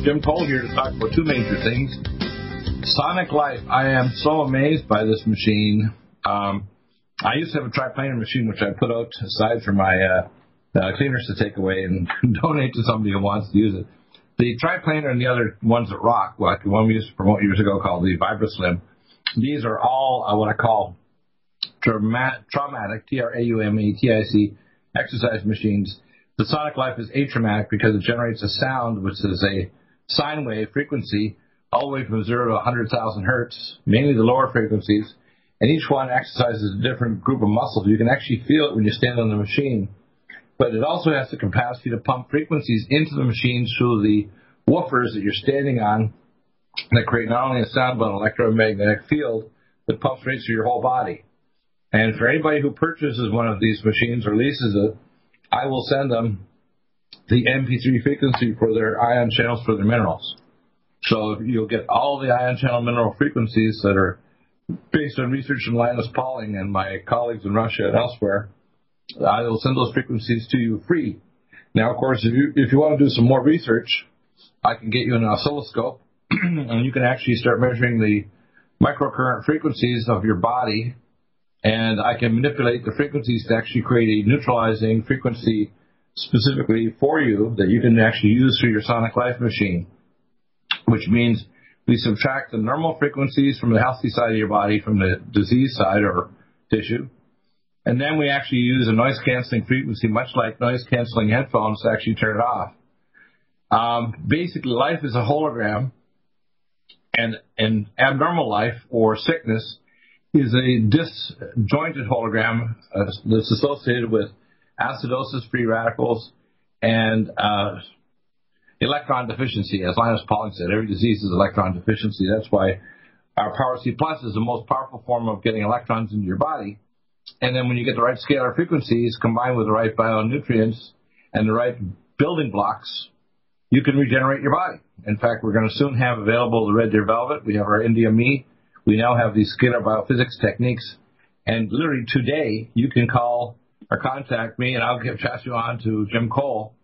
Jim Cole here to talk about two major things. Sonic Life. I am so amazed by this machine. Um, I used to have a triplanar machine which I put out aside for my uh, uh, cleaners to take away and donate to somebody who wants to use it. The triplanar and the other ones that rock, like the one we used to promote years ago called the VibraSlim, these are all uh, what I call trauma- traumatic, T-R-A-U-M-A-T-I-C, exercise machines. The sonic life is atraumatic because it generates a sound which is a sine wave frequency all the way from 0 to 100,000 hertz, mainly the lower frequencies, and each one exercises a different group of muscles. You can actually feel it when you stand on the machine. But it also has the capacity to pump frequencies into the machine through the woofers that you're standing on that create not only a sound but an electromagnetic field that pumps right through your whole body. And for anybody who purchases one of these machines or leases it, I will send them the MP3 frequency for their ion channels for their minerals. So you'll get all the ion channel mineral frequencies that are based on research from Linus Pauling and my colleagues in Russia and elsewhere. I will send those frequencies to you free. Now, of course, if you if you want to do some more research, I can get you an oscilloscope, and you can actually start measuring the microcurrent frequencies of your body and I can manipulate the frequencies to actually create a neutralizing frequency specifically for you that you can actually use through your Sonic Life machine, which means we subtract the normal frequencies from the healthy side of your body from the disease side or tissue, and then we actually use a noise canceling frequency, much like noise canceling headphones, to actually turn it off. Um, basically, life is a hologram, and an abnormal life or sickness is a disjointed hologram uh, that's associated with acidosis, free radicals, and uh, electron deficiency. As Linus Pauling said, every disease is electron deficiency. That's why our Power C Plus is the most powerful form of getting electrons into your body. And then when you get the right scalar frequencies combined with the right bionutrients and the right building blocks, you can regenerate your body. In fact, we're going to soon have available the Red Deer Velvet. We have our India Me we now have these scalar biophysics techniques, and literally today you can call or contact me, and I'll get pass you on to Jim Cole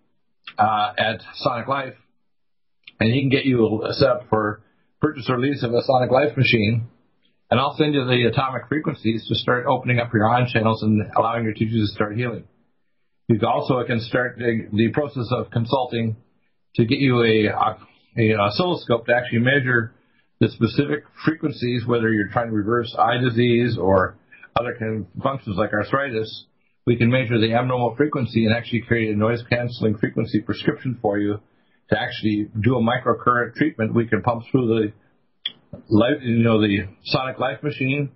uh, at Sonic Life, and he can get you set up for purchase or lease of a Sonic Life machine. And I'll send you the atomic frequencies to start opening up your ion channels and allowing your tissues to start healing. You also can start the, the process of consulting to get you a, a, a oscilloscope to actually measure the specific frequencies, whether you're trying to reverse eye disease or other kind of functions like arthritis, we can measure the abnormal frequency and actually create a noise canceling frequency prescription for you to actually do a microcurrent treatment. We can pump through the you know, the Sonic Life machine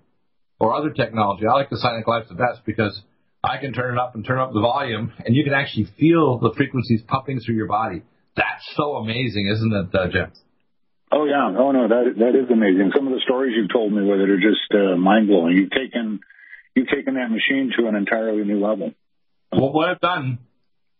or other technology. I like the Sonic Life the best because I can turn it up and turn up the volume, and you can actually feel the frequencies pumping through your body. That's so amazing, isn't it, uh, Jim? Oh yeah, oh no, that that is amazing. Some of the stories you've told me with it are just uh, mind blowing. You've taken you've taken that machine to an entirely new level. Well, what I've done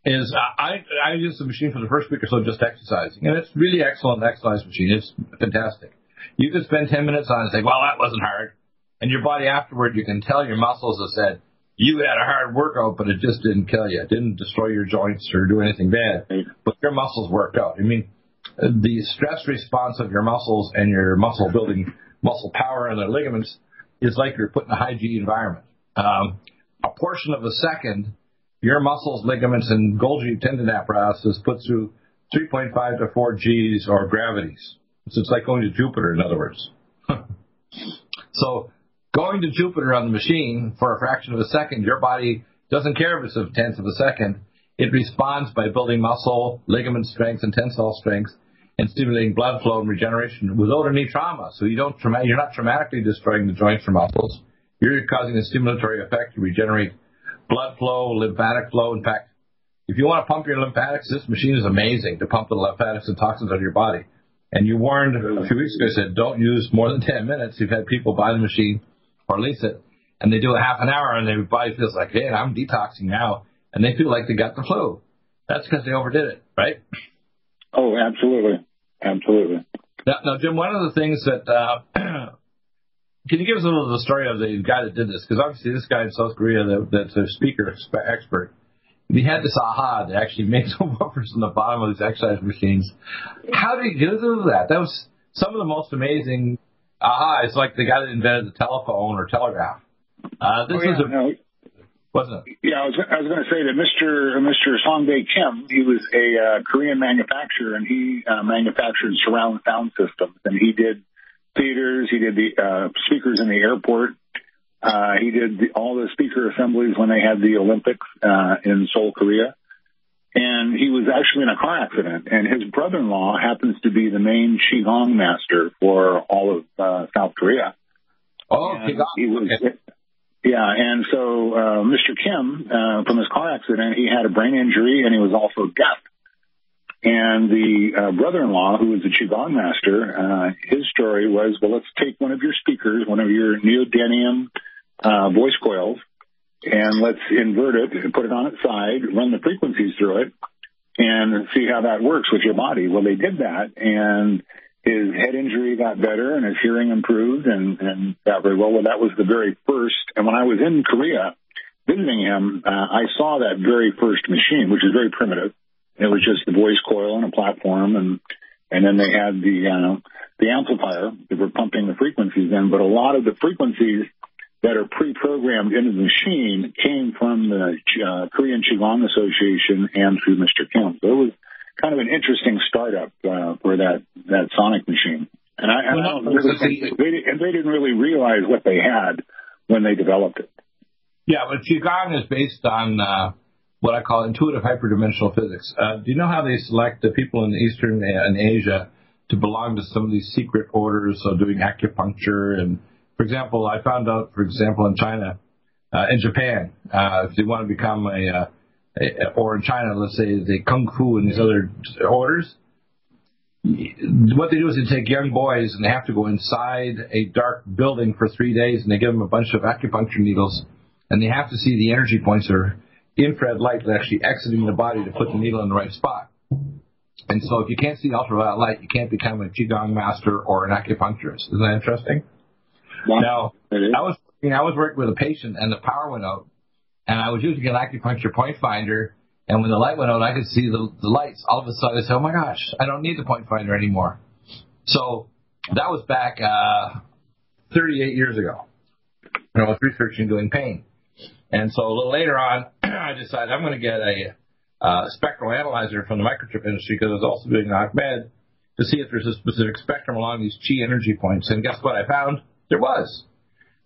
is I I use the machine for the first week or so just exercising, and it's really excellent exercise machine. It's fantastic. You can spend 10 minutes on it and say, well, that wasn't hard. And your body afterward, you can tell your muscles have said, you had a hard workout, but it just didn't kill you. It didn't destroy your joints or do anything bad. But your muscles worked out. I mean, the stress response of your muscles and your muscle building, muscle power and the ligaments is like you're put in a high G environment. Um, a portion of a second, your muscles, ligaments, and Golgi tendon apparatus is put through 3.5 to 4 Gs or gravities. So it's like going to Jupiter, in other words. so going to Jupiter on the machine for a fraction of a second, your body doesn't care if it's a tenth of a second. It responds by building muscle, ligament strength, and tensile strength, and stimulating blood flow and regeneration without any trauma. So you don't trauma, you're not traumatically destroying the joints or muscles. You're causing a stimulatory effect to regenerate blood flow, lymphatic flow. In fact, if you want to pump your lymphatics, this machine is amazing to pump the lymphatics and toxins out of your body. And you warned a few weeks ago, said don't use more than 10 minutes. You've had people buy the machine or lease it, and they do a half an hour, and their body feels like, hey, I'm detoxing now, and they feel like they got the flu. That's because they overdid it, right? Oh, absolutely, absolutely. Now, now Jim, one of the things that uh, can you give us a little of the story of the guy that did this? Because obviously, this guy in South Korea, that, that's a speaker expert, he had this aha that actually made some woofers on the bottom of these exercise machines. How did he do that? That was some of the most amazing aha. It's like the guy that invented the telephone or telegraph. Uh, this oh, yeah, was a, no. Wasn't it? Yeah, I was, I was going to say that Mr. Mr. Songbae Kim, he was a uh, Korean manufacturer, and he uh, manufactured surround sound systems, and he did theaters, he did the uh, speakers in the airport, uh, he did the, all the speaker assemblies when they had the Olympics uh, in Seoul, Korea. And he was actually in a car accident, and his brother-in-law happens to be the main qigong master for all of uh, South Korea. Oh, And qigong. He was, Okay. Yeah, and so uh, Mr. Kim, uh, from his car accident, he had a brain injury, and he was also deaf. And the uh, brother-in-law, who was a qigong master, uh, his story was, well, let's take one of your speakers, one of your neodymium uh, voice coils, and let's invert it and put it on its side, run the frequencies through it, and see how that works with your body. Well, they did that, and his head injury got better, and his hearing improved, and, and got very well. Well, that was the very first. And when I was in Korea visiting him, uh, I saw that very first machine, which is very primitive. It was just the voice coil and a platform, and and then they had the uh, the amplifier that were pumping the frequencies in. But a lot of the frequencies that are pre-programmed into the machine came from the uh, Korean Qigong Association and through Mr. Kim. So it was kind of an interesting startup uh, for that that sonic machine. And I, and I don't really think the- they, and they didn't really realize what they had when they developed it. Yeah, but Qigong is based on uh, what I call intuitive hyperdimensional physics. Uh, do you know how they select the people in Eastern and Asia to belong to some of these secret orders of doing acupuncture? And, for example, I found out, for example, in China, uh, in Japan, uh, if they want to become a, uh, a, Uh, or in China, let's say the Kung Fu and these other orders, what they do is they take young boys and they have to go inside a dark building for three days and they give them a bunch of acupuncture needles and they have to see the energy points or infrared light that's actually exiting the body to put the needle in the right spot. And so if you can't see ultraviolet light, you can't become a Qigong master or an acupuncturist. Isn't that interesting? Now, I was you know, I was working with a patient and the power went out, and I was using an acupuncture point finder, and when the light went out, I could see the, the lights. All of a sudden, I said, "Oh my gosh, I don't need the point finder anymore." So that was back uh, 38 years ago. When I was researching doing pain, and so a little later on, I decided I'm going to get a uh, spectral analyzer from the microchip industry because I was also doing Ahmed to see if there's a specific spectrum along these chi energy points. And guess what? I found there was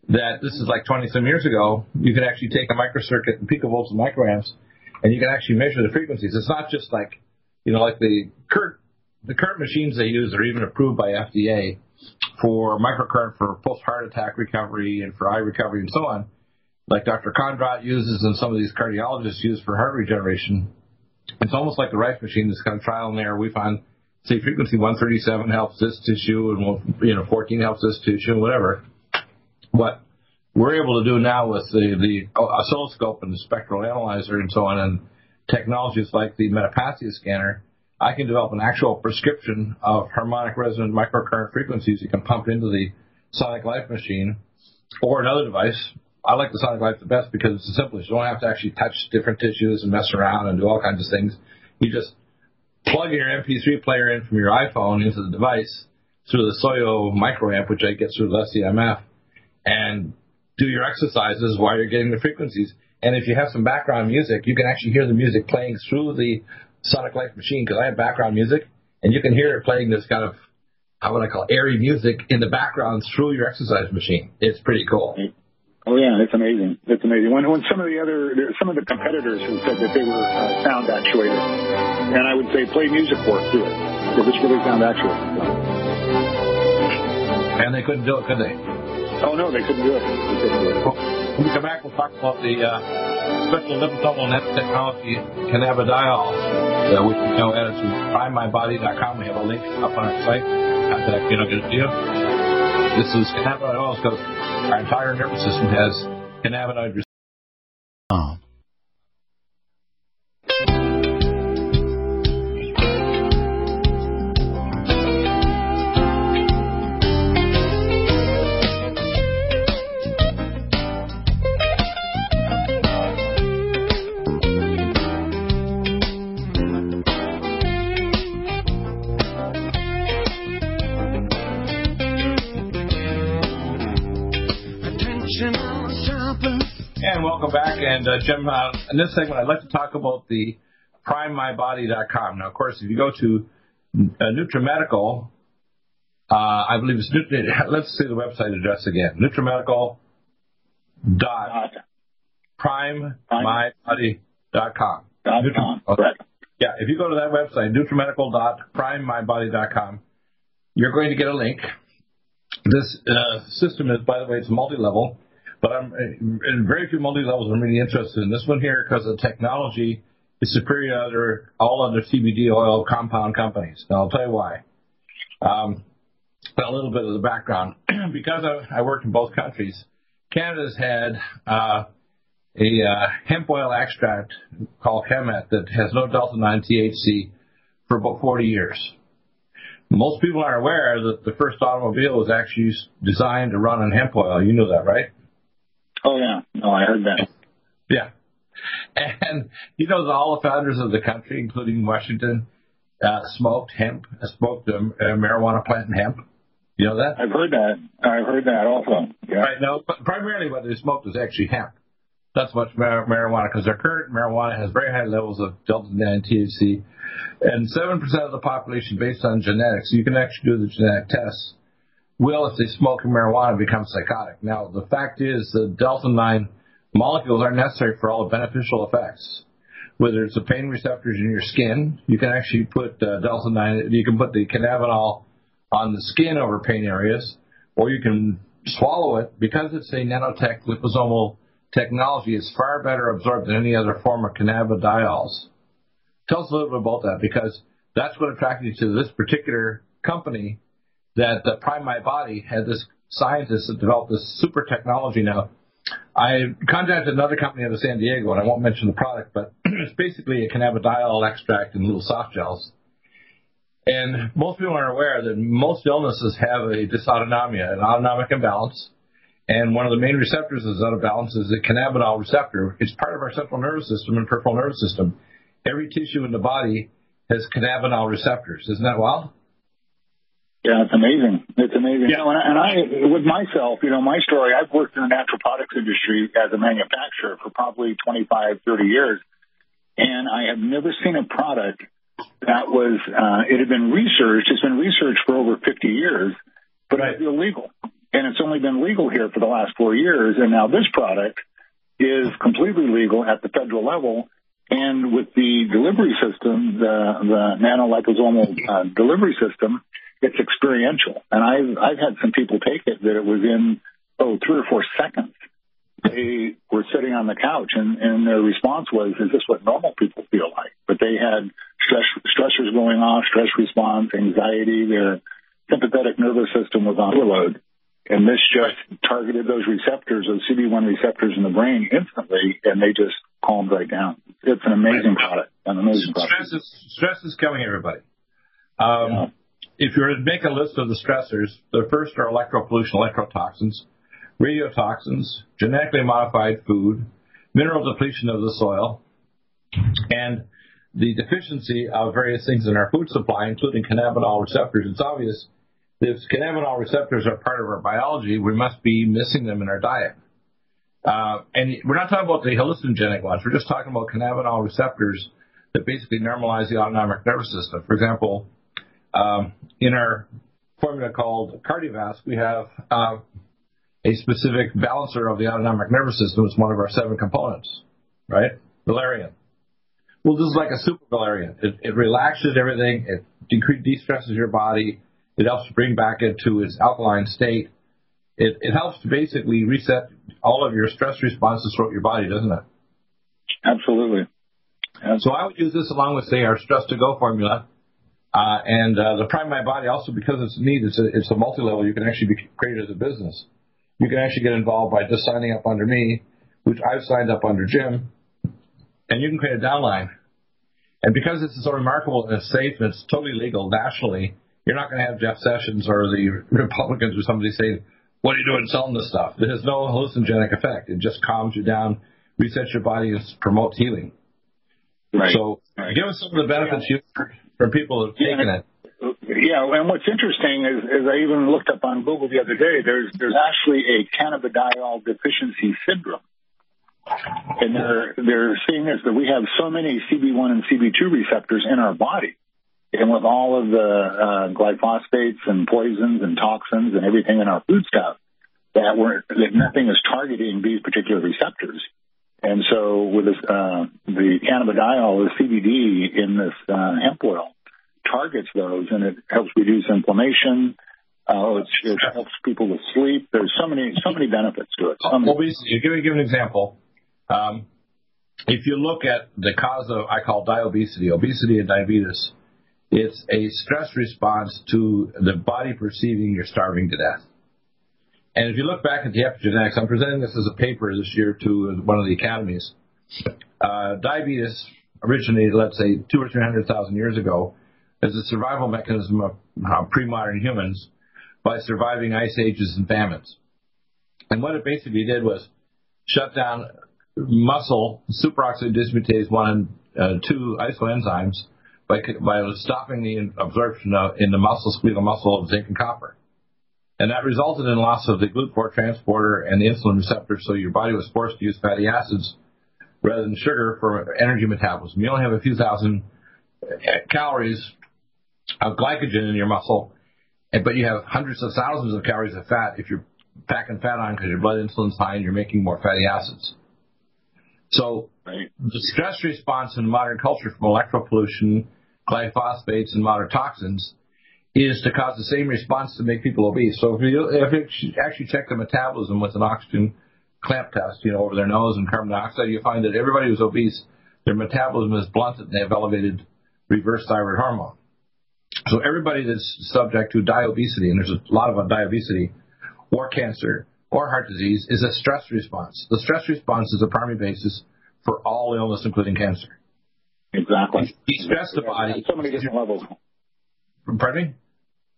that this is like 20 some years ago, you can actually take a microcircuit and picovolts and microamps, and you can actually measure the frequencies. It's not just like, you know, like the current the current machines they use are even approved by FDA for microcurrent for post heart attack recovery and for eye recovery and so on, like Dr. Kondrot uses and some of these cardiologists use for heart regeneration. It's almost like the Rife machine that's kind of trial and error. We find, say, frequency 137 helps this tissue, and you know, 14 helps this tissue, and whatever. What we're able to do now with the, the oscilloscope and the spectral analyzer and so on, and technologies like the Metapathy scanner, I can develop an actual prescription of harmonic resonant microcurrent frequencies you can pump into the Sonic Life machine or another device. I like the Sonic Life the best because it's the simplest. You don't have to actually touch different tissues and mess around and do all kinds of things. You just plug your MP3 player in from your iPhone into the device through the Soyo microamp, which I get through the SEMF, and do your exercises while you're getting the frequencies. And if you have some background music, you can actually hear the music playing through the Sonic Life machine because I have background music, and you can hear it playing this kind of how would I call it, airy music in the background through your exercise machine. It's pretty cool. Oh yeah, it's amazing. It's amazing. When when some of the other some of the competitors who said that they were uh, sound actuated, and I would say play music for it, do it because it's really sound actuated. And they couldn't do it, could they? Oh no, they couldn't do it. They couldn't do it. When we come back, we'll talk about the uh, special liposomal net technology cannabidiol, uh, which you know at primemybody.com. We have a link up on our site. Contact you know, get it to you. This is cannabidiol because our entire nervous system has cannabinoid And uh, Jim, uh, in this segment, I'd like to talk about the primemybody.com. Now, of course, if you go to uh, NutriMedical, uh, I believe it's let's see the website address again. NutriMedical dot primemybody.com. Dot com. Correct. Yeah, if you go to that website, NutriMedical.primemybody.com, you're going to get a link. This uh, system is, by the way, it's multi-level. But I'm in very few multi levels I'm really interested in this one here because the technology is superior to all other CBD oil compound companies. And I'll tell you why. Um, a little bit of the background. because I, I worked in both countries, Canada's had uh, a uh, hemp oil extract called Chemet that has no delta 9 THC for about 40 years. Most people aren't aware that the first automobile was actually designed to run on hemp oil. You know that, right? Oh yeah, no, I heard that. Yeah, and you know all the founders of the country, including Washington, uh, smoked hemp, uh, smoked a, a marijuana plant and hemp. You know that? I've heard that. I've heard that also. Yeah. Right. No, but primarily what they smoked was actually hemp. That's much mar- marijuana because their current marijuana has very high levels of delta 9 THC, and seven percent of the population, based on genetics, you can actually do the genetic tests will, if they smoke marijuana, become psychotic. Now, the fact is the delta 9 molecules are necessary for all the beneficial effects. Whether it's the pain receptors in your skin, you can actually put uh, delta 9, you can put the cannabinol on the skin over pain areas, or you can swallow it because it's a nanotech liposomal technology. It's far better absorbed than any other form of cannabidiols. Tell us a little bit about that because that's what attracted you to this particular company that the Prime My Body had this scientist that developed this super technology now. I contacted another company out of San Diego, and I won't mention the product, but it's basically a cannabidiol extract in little soft gels. And most people aren't aware that most illnesses have a dysautonomia, an autonomic imbalance. And one of the main receptors is out of balance is the cannabinol receptor. It's part of our central nervous system and peripheral nervous system. Every tissue in the body has cannabinol receptors. Isn't that wild? Yeah, it's amazing. It's amazing. Yeah. You know, and, and I, with myself, you know, my story, I've worked in the natural products industry as a manufacturer for probably 25, 30 years. And I have never seen a product that was, uh, it had been researched. It's been researched for over 50 years, but right. it's illegal. And it's only been legal here for the last four years. And now this product is completely legal at the federal level. And with the delivery system, the, the nanoliposomal uh, delivery system, it's experiential. And I've, I've had some people take it that it was in, oh, three or four seconds. They were sitting on the couch and, and their response was, is this what normal people feel like? But they had stress, stressors going off, stress response, anxiety, their sympathetic nervous system was on overload. And this just targeted those receptors, those CB1 receptors in the brain instantly, and they just calmed right down. It's an amazing product. An amazing stress product. Is, stress is killing everybody. Um, yeah. If you were to make a list of the stressors, the first are electropollution, electrotoxins, radiotoxins, genetically modified food, mineral depletion of the soil, and the deficiency of various things in our food supply, including cannabinol receptors. It's obvious if cannabinol receptors are part of our biology, we must be missing them in our diet. Uh, and we're not talking about the hallucinogenic ones. We're just talking about cannabinol receptors that basically normalize the autonomic nervous system. For example, um, in our formula called Cardiovasc, we have uh, a specific balancer of the autonomic nervous system. It's one of our seven components, right? Valerian. Well, this is like a super valerian. It, it relaxes everything. It de-stresses your body. It helps to bring back into its alkaline state. It, it helps to basically reset all of your stress responses throughout your body, doesn't it? Absolutely. And so I would use this along with, say, our Stress to Go formula. Uh, and uh, the Prime My Body, also because it's neat, it's a, it's a multi-level. You can actually be created as a business. You can actually get involved by just signing up under me, which I've signed up under Jim, and you can create a downline. And because this is so remarkable and it's safe and it's totally legal nationally, you're not going to have Jeff Sessions or the Republicans or somebody saying, what are you doing selling this stuff? It has no hallucinogenic effect. It just calms you down, resets your body, and promotes healing. Right. So right. give us some of the benefits yeah. you from people who've yeah. taken it. Yeah, and what's interesting is, is I even looked up on Google the other day. There's there's actually a cannabidiol deficiency syndrome, and they're they're seeing this that we have so many CB1 and CB2 receptors in our body and with all of the uh, glyphosates and poisons and toxins and everything in our food stuff, that we're that nothing is targeting these particular receptors. And so with this, uh, the cannabidiol, the CBD in this uh, hemp oil, targets those, and it helps reduce inflammation. Uh, it, helps people with sleep. There's so many so many benefits to it. So well, we, give, give an example. Um, if you look at the cause of I call diobesity, obesity and diabetes, it's a stress response to the body perceiving you're starving to death. And if you look back at the epigenetics, I'm presenting this as a paper this year to one of the academies. Uh, diabetes originated, let's say, two or three hundred thousand years ago as a survival mechanism of uh, pre-modern humans by surviving ice ages and famines. And what it basically did was shut down muscle superoxide dismutase 1 and uh, 2 isoenzymes by, by stopping the absorption of, in the muscle, skeletal muscle of zinc and copper. And that resulted in loss of the GLUT4 transporter and the insulin receptor, so your body was forced to use fatty acids rather than sugar for energy metabolism. You only have a few thousand eh, calories of glycogen in your muscle, but you have hundreds of thousands of calories of fat if you're packing fat on because your blood insulin's high and you're making more fatty acids. So right. the stress response in modern culture from electropollution glyphosates and modern toxins is to cause the same response to make people obese. So if you, if you actually check the metabolism with an oxygen clamp test, you know, over their nose and carbon dioxide, you find that everybody who's obese, their metabolism is blunted and they have elevated reverse thyroid hormone. So everybody that's subject to diobesity, and there's a lot of diobesity, or cancer, or heart disease, is a stress response. The stress response is the primary basis for all illness, including cancer. Exactly. stress the body. so many different levels. Pardon me?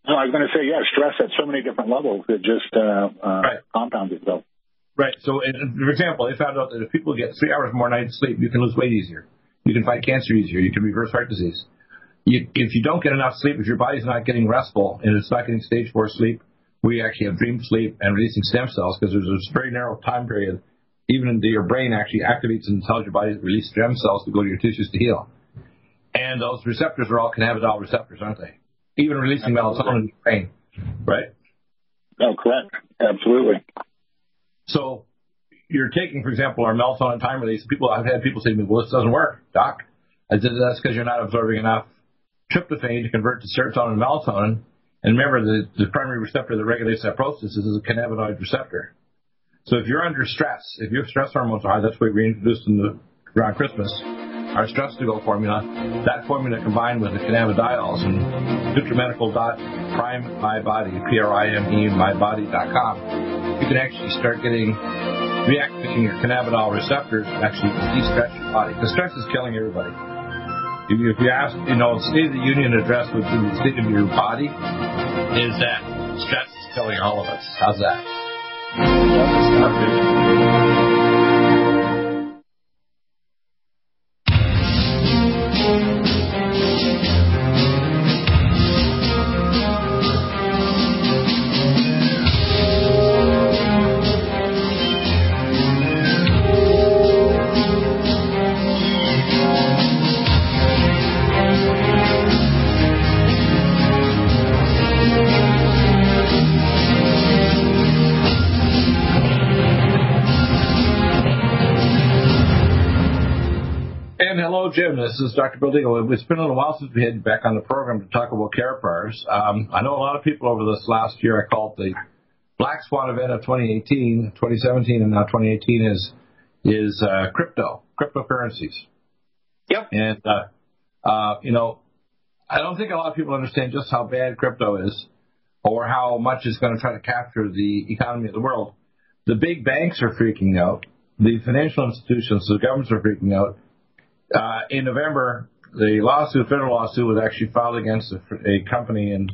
No, I was going to say, yeah, stress at so many different levels that just uh, uh, right. compounds itself. Right. So, for example, they found out that if people get three hours more night sleep, you can lose weight easier. You can fight cancer easier. You can reverse heart disease. You, if you don't get enough sleep, if your body's not getting restful and it's not getting stage four sleep, we actually have dream sleep and releasing stem cells because there's a very narrow time period even into your brain actually activates and tells your body to release stem cells to go to your tissues to heal. And those receptors are all cannabidiol receptors, aren't they? Even releasing melatonin in brain, right? Oh, correct. Absolutely. So you're taking, for example, our melatonin time release. People, I've had people say to me, "Well, this doesn't work, doc." I said, "That's because you're not absorbing enough tryptophan to convert to serotonin and melatonin." And remember, the, the primary receptor that regulates that process is a cannabinoid receptor. So if you're under stress, if your stress hormones are high, that's what we introduced in the around Christmas. Our stress to go formula. That formula combined with the cannabidiols and NutriMedical.prime my body, P-R-I-M-E, mybody.com, you can actually start getting reactivating your cannabidiol receptors and actually de-stress your body. Because stress is killing everybody. If you, if you ask, you know, State of the Union address would be the state of your body, is that stress is killing all of us. How's that? This is Dr. Bill Deagle. It's been a little while since we had you back on the program to talk about Karatbars. Um, I know a lot of people over this last year, I call it the Black Swan event of 2018, 2017, and now 2018 is is uh, crypto, cryptocurrencies. Yep. And uh, uh, you know, I don't think a lot of people understand just how bad crypto is, or how much it's going to try to capture the economy of the world. The big banks are freaking out. The financial institutions, the governments are freaking out. Uh, in November, the lawsuit, federal lawsuit, was actually filed against a, a company in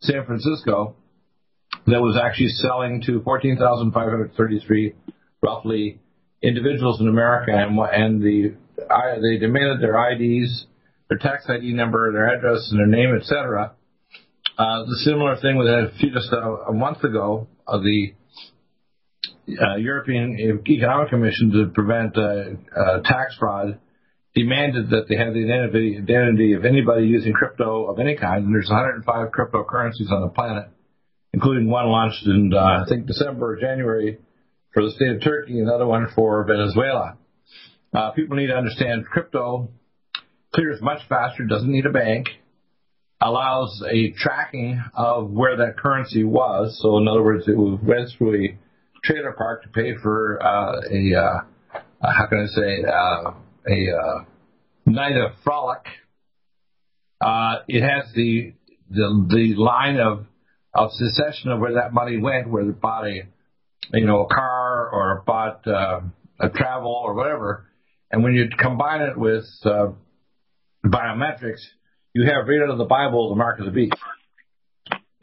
San Francisco that was actually selling to 14,533 roughly individuals in America, and, and the I, they demanded their IDs, their tax ID number, their address, and their name, etc. Uh, the similar thing was a few just a, a month ago. Uh, the uh, European Economic Commission to prevent uh, uh, tax fraud demanded that they have the identity, identity of anybody using crypto of any kind. And there's 105 cryptocurrencies on the planet, including one launched in uh, I think December or January for the state of Turkey, another one for Venezuela. Uh, people need to understand crypto clears much faster, doesn't need a bank, allows a tracking of where that currency was. So in other words, it went through a trailer park to pay for uh, a uh, how can I say uh, a uh, night of frolic. Uh, it has the the the line of of succession of where that money went, where it bought a you know a car or bought uh, a travel or whatever, and when you combine it with uh, biometrics, you have right out of the Bible the mark of the beast.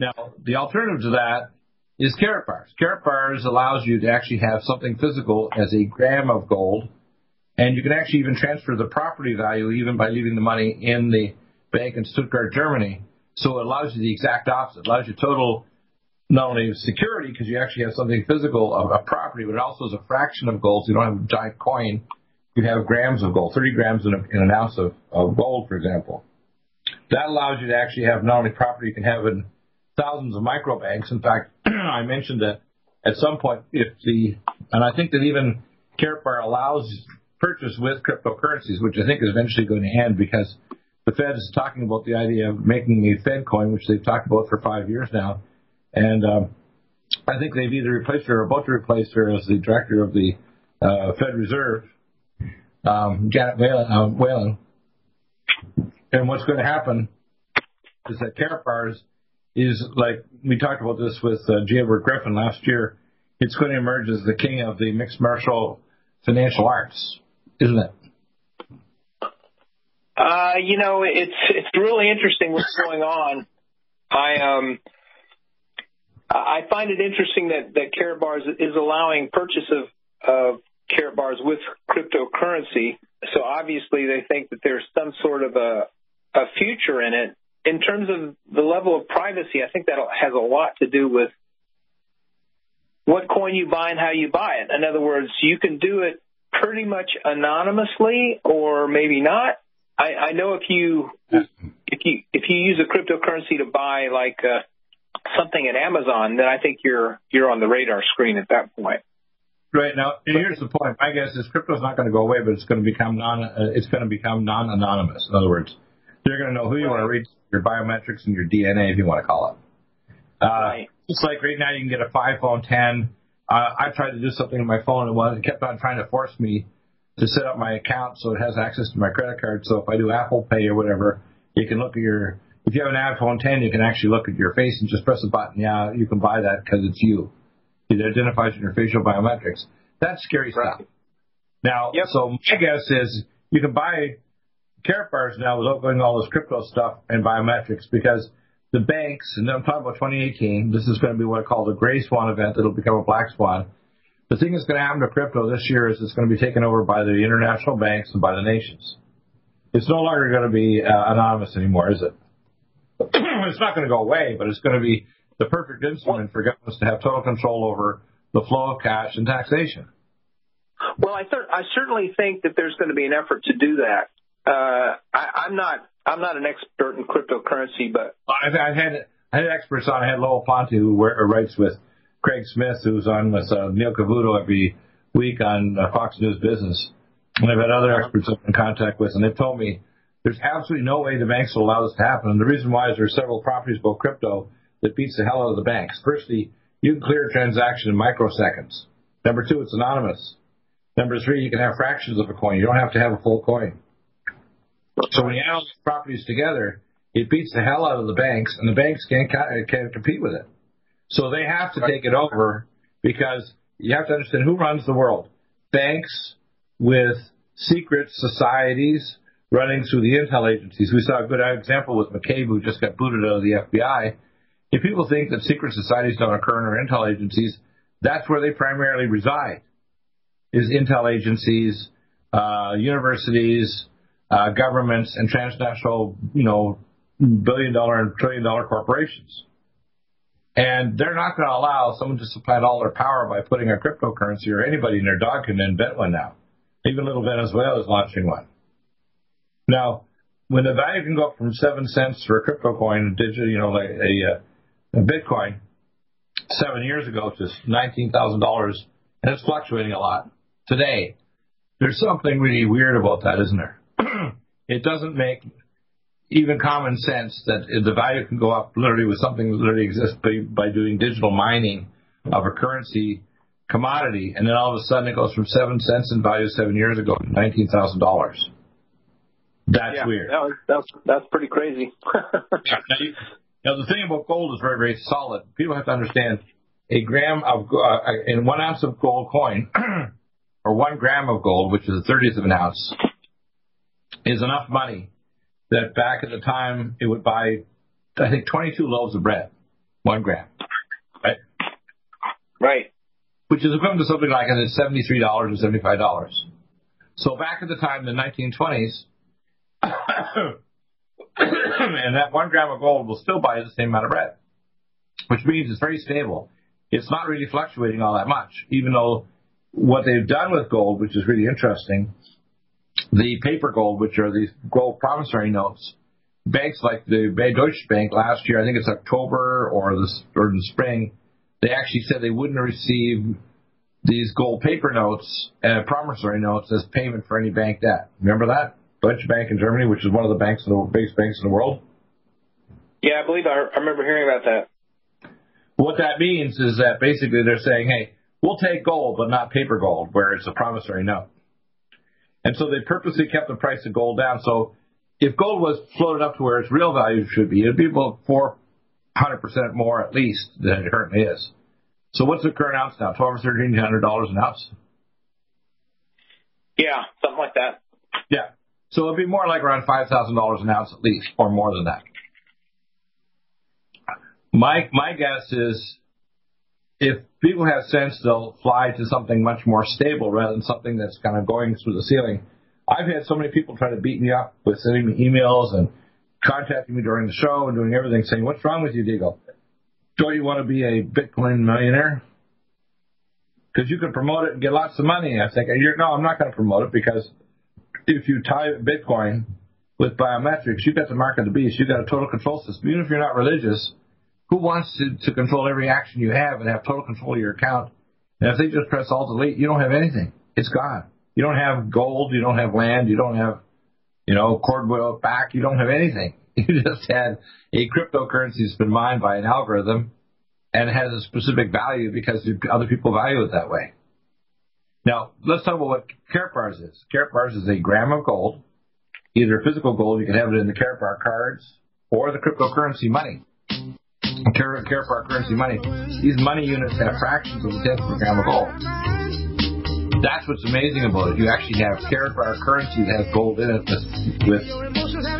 Now the alternative to that is. Karatbars allows you to actually have something physical as a gram of gold and you can actually even transfer the property value even by leaving the money in the bank in Stuttgart, Germany. So it allows you the exact opposite. It allows you total not only security because you actually have something physical of a property, but it also is a fraction of gold. So you don't have a giant coin. You have grams of gold, 30 grams in, a, in an ounce of, of gold, for example. That allows you to actually have not only property you can have in thousands of micro banks. In fact, I mentioned that at some point, if the, and I think that even Karatbar allows purchase with cryptocurrencies, which I think is eventually going to end because the Fed is talking about the idea of making a Fed coin, which they've talked about for five years now. And um, I think they've either replaced her or about to replace her as the director of the uh, Fed Reserve, um, Janet Whalen, uh, Whalen. And what's going to happen is that Karatbars is like we talked about this with uh. Edward Griffin last year. It's going to emerge as the king of the mixed martial financial arts isn't it? Uh, you know, it's it's really interesting what's going on. I um I find it interesting that that Karatbars is allowing purchase of of Karatbars with cryptocurrency. So obviously they think that there's some sort of a a future in it. In terms of the level of privacy, I think that has a lot to do with what coin you buy and how you buy it. In other words, you can do it pretty much anonymously or maybe not. I, I know if you if you if you use a cryptocurrency to buy like uh, something at Amazon, then I think you're you're on the radar screen at that point. Right now, here's the point. My guess is crypto's not going to go away, but it's going to become non. Uh, it's going to become non-anonymous. In other words, they're going to know who you want to reach, your biometrics, and your DNA, if you want to call it. Uh, right. It's like right now, you can get a iPhone ten uh, I tried to do something on my phone and it kept on trying to force me to set up my account so it has access to my credit card. So if I do Apple Pay or whatever, you can look at your. If you have an iPhone 10, you can actually look at your face and just press a button. Yeah, you can buy that because it's you. It identifies your facial biometrics. That's scary Right. stuff. Now, Yep. so my guess is you can buy Karatbars now without going all this crypto stuff and biometrics because the banks, and I'm talking about 2018, this is going to be what I call the gray swan event that'll become a black swan. The thing that's going to happen to crypto this year is it's going to be taken over by the international banks and by the nations. It's no longer going to be uh, anonymous anymore, is it? it's not going to go away, but it's going to be the perfect instrument for governments to have total control over the flow of cash and taxation. Well, I, th- I certainly think that there's going to be an effort to do that. Uh, I, I'm not I'm not an expert in cryptocurrency, but I've, I've had I had experts on. I had Lowell Ponte who writes with Craig Smith, who's on with uh, Neil Cavuto every week on uh, Fox News Business. And I've had other experts I'm in contact with, and they've told me there's absolutely no way the banks will allow this to happen. And the reason why is there are several properties about crypto that beats the hell out of the banks. Firstly, you can clear a transaction in microseconds. Number two, it's anonymous. Number three, you can have fractions of a coin. You don't have to have a full coin. So when you add all these properties together, it beats the hell out of the banks, and the banks can't can't compete with it. So they have to take it over because you have to understand who runs the world. Banks with secret societies running through the intel agencies. We saw a good example with McCabe, who just got booted out of the FBI. If people think that secret societies don't occur in our intel agencies, that's where they primarily reside. Is intel agencies, uh, universities, uh, governments, and transnational, you know, billion dollar and trillion dollar corporations. And they're not going to allow someone to supplant all their power by putting a cryptocurrency or anybody and their dog can invent one now. Even little Venezuela is launching one. Now, when the value can go up from seven cents for a crypto coin, a digital, you know, like a, uh, a Bitcoin, seven years ago to nineteen thousand dollars, and it's fluctuating a lot today. There's something really weird about that, isn't there? It doesn't make even common sense that the value can go up literally with something that literally exists by, by doing digital mining of a currency commodity, and then all of a sudden it goes from seven cents in value seven years ago to nineteen thousand dollars. That's yeah, weird. that was- that's that's pretty crazy. Now, you- now, the thing about gold is very, very solid. People have to understand a gram of uh, in one ounce of gold coin, or one gram of gold, which is a thirtieth of an ounce, is enough money that back at the time it would buy, I think, twenty-two loaves of bread, one gram, right? right. Which is equivalent to something like I think, seventy-three dollars or seventy-five dollars. So back at the time, in the nineteen twenties. and that one gram of gold will still buy the same amount of bread, which means it's very stable. It's not really fluctuating all that much, even though what they've done with gold, which is really interesting, the paper gold, which are these gold promissory notes, banks like the Deutsche Bank last year, I think it's October or the, or in the spring, they actually said they wouldn't receive these gold paper notes, uh, promissory notes, as payment for any bank debt. Remember that? Deutsche Bank in Germany, which is one of the banks, the biggest banks in the world. Yeah, I believe I, I remember hearing about that. What that means is that basically they're saying, hey, we'll take gold, but not paper gold, where it's a promissory note. And so they purposely kept the price of gold down. So if gold was floated up to where its real value should be, it'd be about 400% more at least than it currently is. So what's the current ounce now? Twelve or thirteen hundred dollars an ounce? Yeah, something like that. Yeah. So it'd be more like around five thousand dollars an ounce at least, or more than that. My my guess is if people have sense, they'll fly to something much more stable rather than something that's kind of going through the ceiling. I've had so many people try to beat me up with sending me emails and contacting me during the show and doing everything, saying, "What's wrong with you, Deagle? Don't you want to be a Bitcoin millionaire? Because you can promote it and get lots of money." I think, "You're no, I'm not going to promote it because if you tie Bitcoin with biometrics, you've got the mark of the beast. You've got a total control system. Even if you're not religious, who wants to, to control every action you have and have total control of your account? And if they just press Alt Delete, you don't have anything. It's gone. You don't have gold. You don't have land. You don't have, you know, cordwood back. You don't have anything. You just had a cryptocurrency that's been mined by an algorithm and has a specific value because other people value it that way. Now, let's talk about what Karatbars is. Karatbars is a gram of gold, either physical gold, you can have it in the Karatbar cards, or the cryptocurrency money. Karatbar currency money. These money units have fractions of a tenth of a gram of gold. That's what's amazing about it. You actually have care for our currency that has gold in it with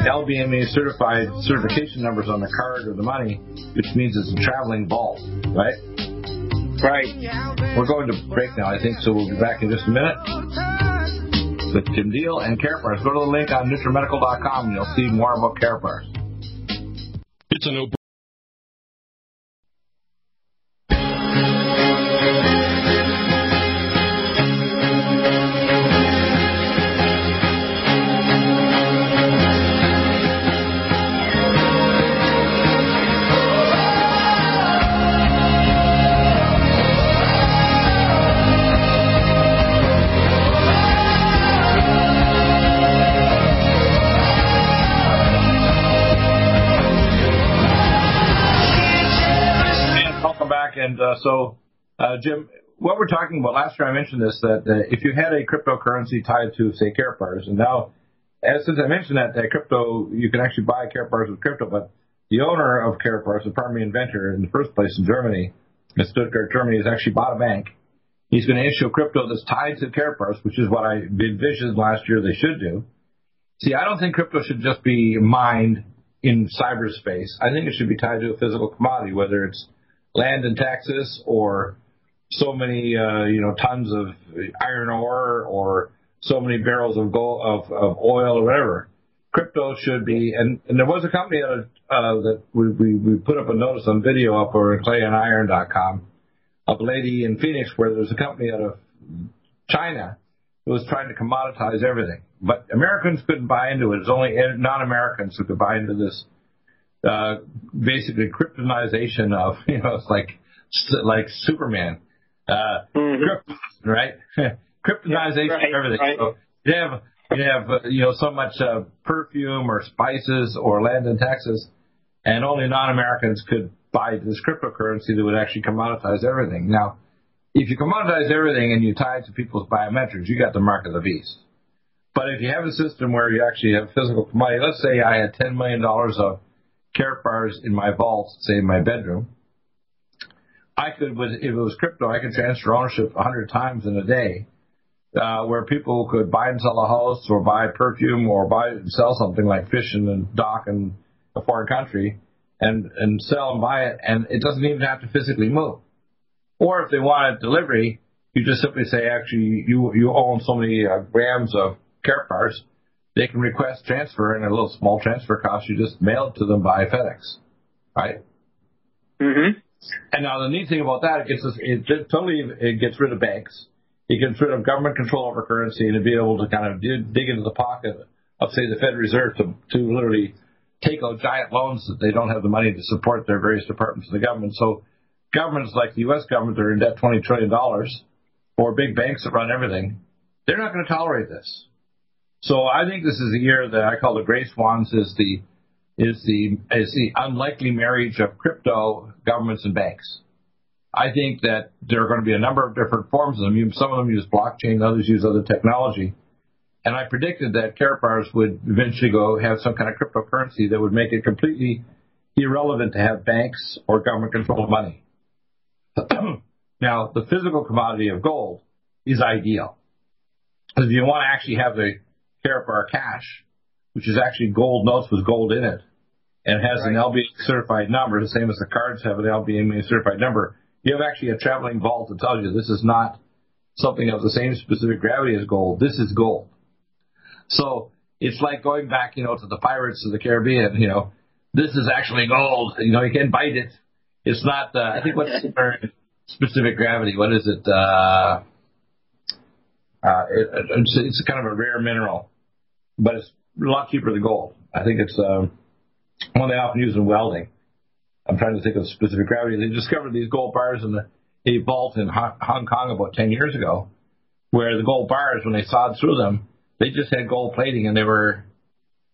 LBMA certified certification numbers on the card or the money, which means it's a traveling ball, right? Right. We're going to break now, I think, so we'll be back in just a minute with Jim Deal and Karatbars. Go to the link on NutriMedical.com and you'll see more about Karatbars. It's a no so, uh, Jim, what we're talking about last year, I mentioned this that uh, if you had a cryptocurrency tied to, say, Karatbars, and now, as since I mentioned that, that crypto, you can actually buy Karatbars with crypto, but the owner of Karatbars, the primary inventor in the first place in Germany, in Stuttgart, Germany, has actually bought a bank. He's going to issue crypto that's tied to Karatbars, which is what I envisioned last year they should do. See, I don't think crypto should just be mined in cyberspace. I think it should be tied to a physical commodity, whether it's land in Texas or so many uh, you know tons of iron ore or so many barrels of gold of, of oil or whatever. Crypto should be, and, and there was a company that, uh, that we, we, we put up a notice on video up over clayandiron.com of a lady in Phoenix where there's a company out of China who was trying to commoditize everything. But Americans couldn't buy into it. It's only non-Americans who could buy into this uh, basically kryptonization of you know it's like like Superman, uh, mm-hmm. right? Kryptonization yeah, right, of everything. Right. So you have you have uh, you know so much uh, perfume or spices or land in Texas, and only non-Americans could buy this cryptocurrency that would actually commoditize everything. Now, if you commoditize everything and you tie it to people's biometrics, you got the mark of the beast. But if you have a system where you actually have physical commodity, let's say I had ten million dollars of Karatbars in my vault, say in my bedroom, I could, if it was crypto, I could transfer ownership a hundred times in a day, uh, where people could buy and sell a house or buy perfume or buy and sell something like fish in a dock in a foreign country and, and sell and buy it and it doesn't even have to physically move. Or if they wanted delivery, you just simply say, actually, you, you own so many uh, grams of Karatbars they can request transfer and a little small transfer cost. You just mail it to them by FedEx, right? Mm-hmm. And now the neat thing about that, it gets us, it totally it gets rid of banks. It gets rid of government control over currency and to be able to kind of dig into the pocket of say the Fed Reserve to to literally take out giant loans that they don't have the money to support their various departments of the government. So governments like the U.S. government are in debt twenty trillion dollars, or big banks that run everything. They're not going to tolerate this. So I think this is a year that I call the Gray Swans is the is the is the unlikely marriage of crypto governments and banks. I think that there are going to be a number of different forms of them. Some of them use blockchain, others use other technology. And I predicted that Karatbars would eventually go have some kind of cryptocurrency that would make it completely irrelevant to have banks or government controlled money. now, the physical commodity of gold is ideal. Because if you want to actually have the Karatbar cash, which is actually gold notes with gold in it, and has right. an LBMA certified number, the same as the cards have an LBMA certified number. You have actually a traveling vault that tells you this is not something of the same specific gravity as gold. This is gold. So it's like going back, you know, to the pirates of the Caribbean. You know, this is actually gold. You know, you can bite it. It's not. Uh, I think what's specific gravity? What is it? Uh, uh, it, it's, it's kind of a rare mineral but it's a lot cheaper than gold. I think it's um, one they often use in welding. I'm trying to think of specific gravity. They discovered these gold bars in the, a vault in Hong Kong about 10 years ago, where the gold bars, when they sawed through them, they just had gold plating and they were,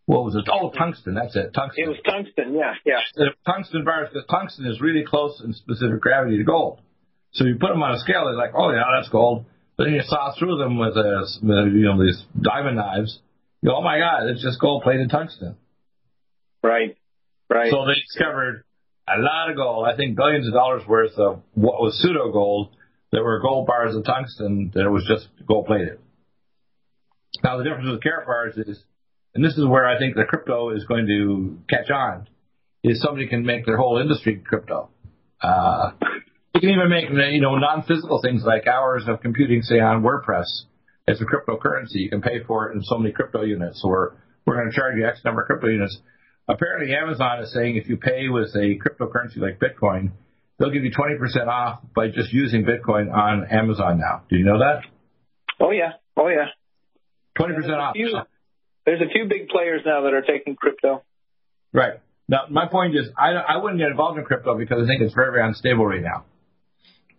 what was it? Oh, tungsten. That's it. Tungsten. It was tungsten. Yeah, yeah. Tungsten bars, because tungsten is really close in specific gravity to gold. So you put them on a scale, they're like, oh yeah, that's gold. But then you saw through them with a, you know these diamond knives. Go, oh my God, it's just gold plated tungsten. Right. Right. So they discovered a lot of gold. I think billions of dollars worth of what was pseudo gold that were gold bars of tungsten that it was just gold plated. Now the difference with Karatbars is, and this is where I think the crypto is going to catch on, is somebody can make their whole industry crypto. Uh, you can even make you know non-physical things like hours of computing, say on WordPress, as a cryptocurrency. You can pay for it in so many crypto units, or we're going to charge you X number of crypto units. Apparently, Amazon is saying if you pay with a cryptocurrency like Bitcoin, they'll give you 20% off by just using Bitcoin on Amazon now. Do you know that? Oh yeah, oh yeah. 20% off. Few, there's a few big players now that are taking crypto. Right. Now, my point is, I, I wouldn't get involved in crypto because I think it's very, very unstable right now.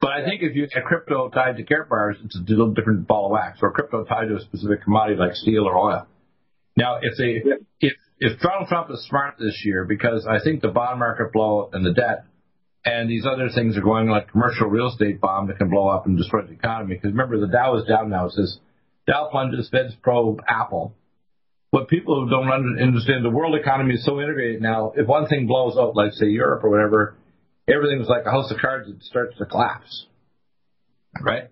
But I think if you have crypto tied to Karatbars, it's a little different ball of wax, or crypto tied to a specific commodity like steel or oil. Now, if they, yeah. if if Donald Trump is smart this year, because I think the bond market blow and the debt and these other things are going like commercial real estate bomb that can blow up and destroy the economy. Because remember, the Dow is down now. It says Dow plunges, Fed's probe, Apple. What people don't understand, the world economy is so integrated now. If one thing blows out, like say Europe or whatever, everything's like a house of cards that starts to collapse. Right?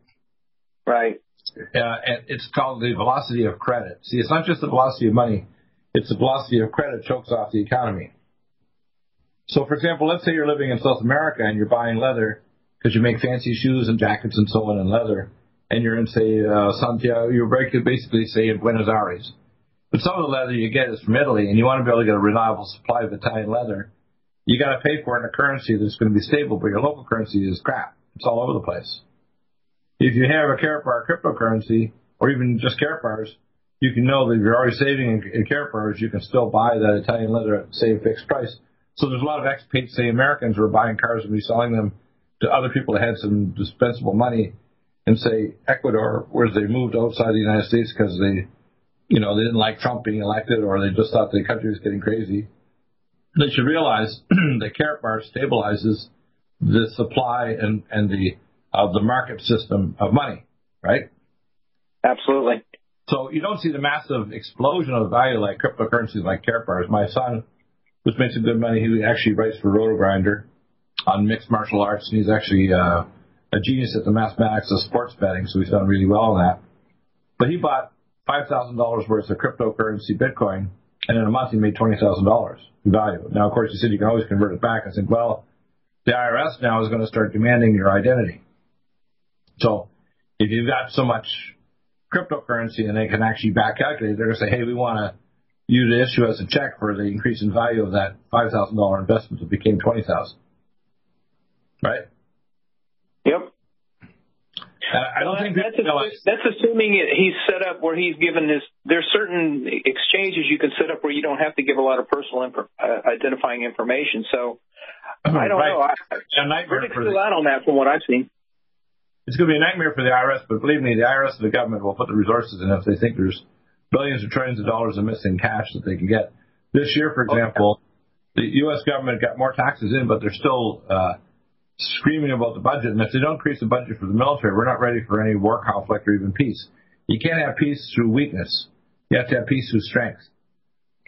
Right. Uh, and it's called the velocity of credit. See, it's not just the velocity of money; it's the velocity of credit chokes off the economy. So, for example, let's say you're living in South America and you're buying leather because you make fancy shoes and jackets and so on in leather, and you're in, say, uh, Santiago, you're basically, say, in Buenos Aires. But some of the leather you get is from Italy, and you want to be able to get a reliable supply of Italian leather. You got to pay for it in a currency that's going to be stable, but your local currency is crap. It's all over the place. If you have a Karatbar cryptocurrency, or even just Karatbars, you can know that if you're already saving in, in you can still buy that Italian leather at, say, a fixed price. So there's a lot of expats, say Americans, who are buying cars and reselling them to other people that had some dispensable money in, say, Ecuador, where they moved outside the United States because they, you know, they didn't like Trump being elected or they just thought the country was getting crazy. They should realize that bar stabilizes the supply and, and the of the market system of money, right? Absolutely. So you don't see the massive explosion of value like cryptocurrencies like Karatbars. My son who's made some good money. He actually writes for Roto Grinder on mixed martial arts, and he's actually uh, a genius at the mathematics of sports betting, so he's done really well on that. But he bought five thousand dollars worth of cryptocurrency Bitcoin, and in a month he made twenty thousand dollars in value. Now, of course, you said you can always convert it back. I said, well, the IRS now is going to start demanding your identity. So if you've got so much cryptocurrency and they can actually back calculate, they're going to say, hey, we want to you to issue us a check for the increase in value of that five thousand dollar investment that became twenty thousand. Right? Yep. I don't well, think that's, assu- that's assuming it, he's set up where he's given his. There's certain exchanges you can set up where you don't have to give a lot of personal info, uh, identifying information. So I don't right. know. I, a nightmare for still out on that from what I've seen. It's going to be a nightmare for the IRS, but believe me, the IRS and the government will put the resources in if they think there's billions or trillions of dollars of missing cash that they can get. This year, for example, the U.S. government got more taxes in, but they're still uh, screaming about the budget. And if they don't increase the budget for the military, we're not ready for any war conflict or even peace. You can't have peace through weakness. You have to have peace through strength.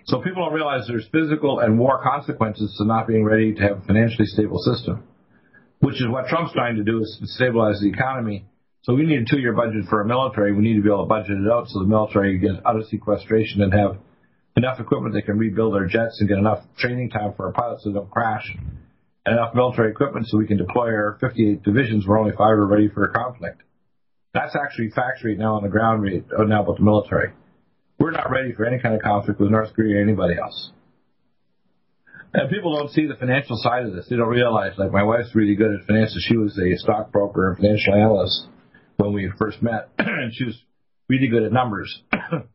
So people don't realize there's physical and war consequences to not being ready to have a financially stable system, which is what Trump's trying to do is to stabilize the economy so we need a two-year budget for our military. We need to be able to budget it out so the military gets out of sequestration and have enough equipment they can rebuild their jets and get enough training time for our pilots so they don't crash, enough military equipment so we can deploy our 58 divisions where only five are ready for a conflict. That's actually facts right now on the ground right now about the military. We're not ready for any kind of conflict with North Korea or anybody else. And people don't see the financial side of this. They don't realize, like my wife's really good at finances. She was a stockbroker and financial analyst when we first met, and she was really good at numbers. and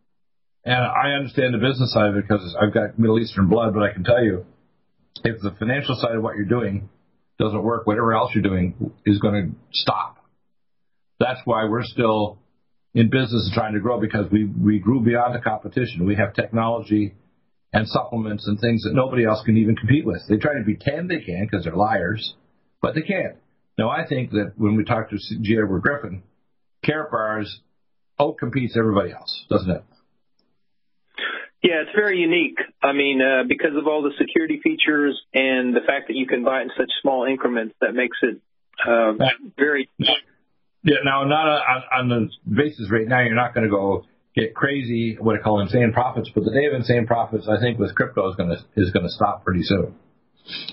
I understand the business side of it because I've got Middle Eastern blood, but I can tell you, if the financial side of what you're doing doesn't work, whatever else you're doing is going to stop. That's why we're still in business and trying to grow because we, we grew beyond the competition. We have technology and supplements and things that nobody else can even compete with. They try to pretend they can because they're liars, but they can't. Now, I think that when we talk to G. Edward Griffin, Karatbars outcompetes everybody else, doesn't it? Yeah, it's very unique. I mean, uh, because of all the security features and the fact that you can buy it in such small increments, that makes it uh, very. Yeah, now not on, on the basis right now, you're not going to go get crazy, what I call insane profits, but the day of insane profits, I think with crypto is going to is going to stop pretty soon.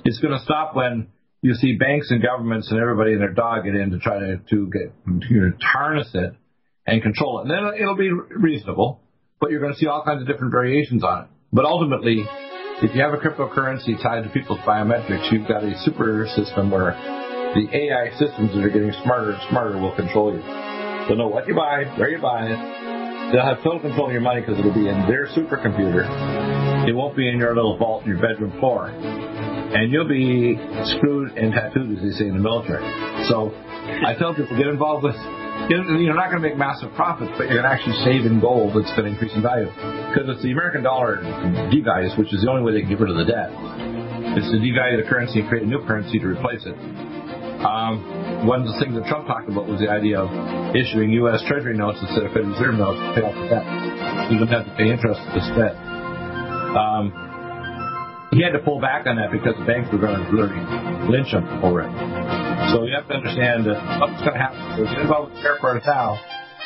It's going to stop when you see banks and governments and everybody and their dog get in to try to to get know, harness it and control it, and then it'll be reasonable but you're going to see all kinds of different variations on it. But ultimately, if you have a cryptocurrency tied to people's biometrics, you've got a super system where the AI systems that are getting smarter and smarter will control you. They'll know what you buy, where you buy it. They'll have total control of your money because it'll be in their supercomputer. It won't be in your little vault in your bedroom floor. And you'll be screwed and tattooed, as they say in the military. So I tell people, get involved with you're not going to make massive profits, but you're going to actually save in gold that's going to increase in value. Because it's the American dollar devalues, which is the only way they can get rid of the debt. It's to devalue the currency and create a new currency to replace it. Um, one of the things that Trump talked about was the idea of issuing U.S. Treasury notes instead of Federal Reserve notes to pay off the debt. You don't have to pay interest to this debt. Um, he had to pull back on that because the banks were going to literally lynch him over it. So you have to understand that what's going to happen. So get involved with Fairport Towel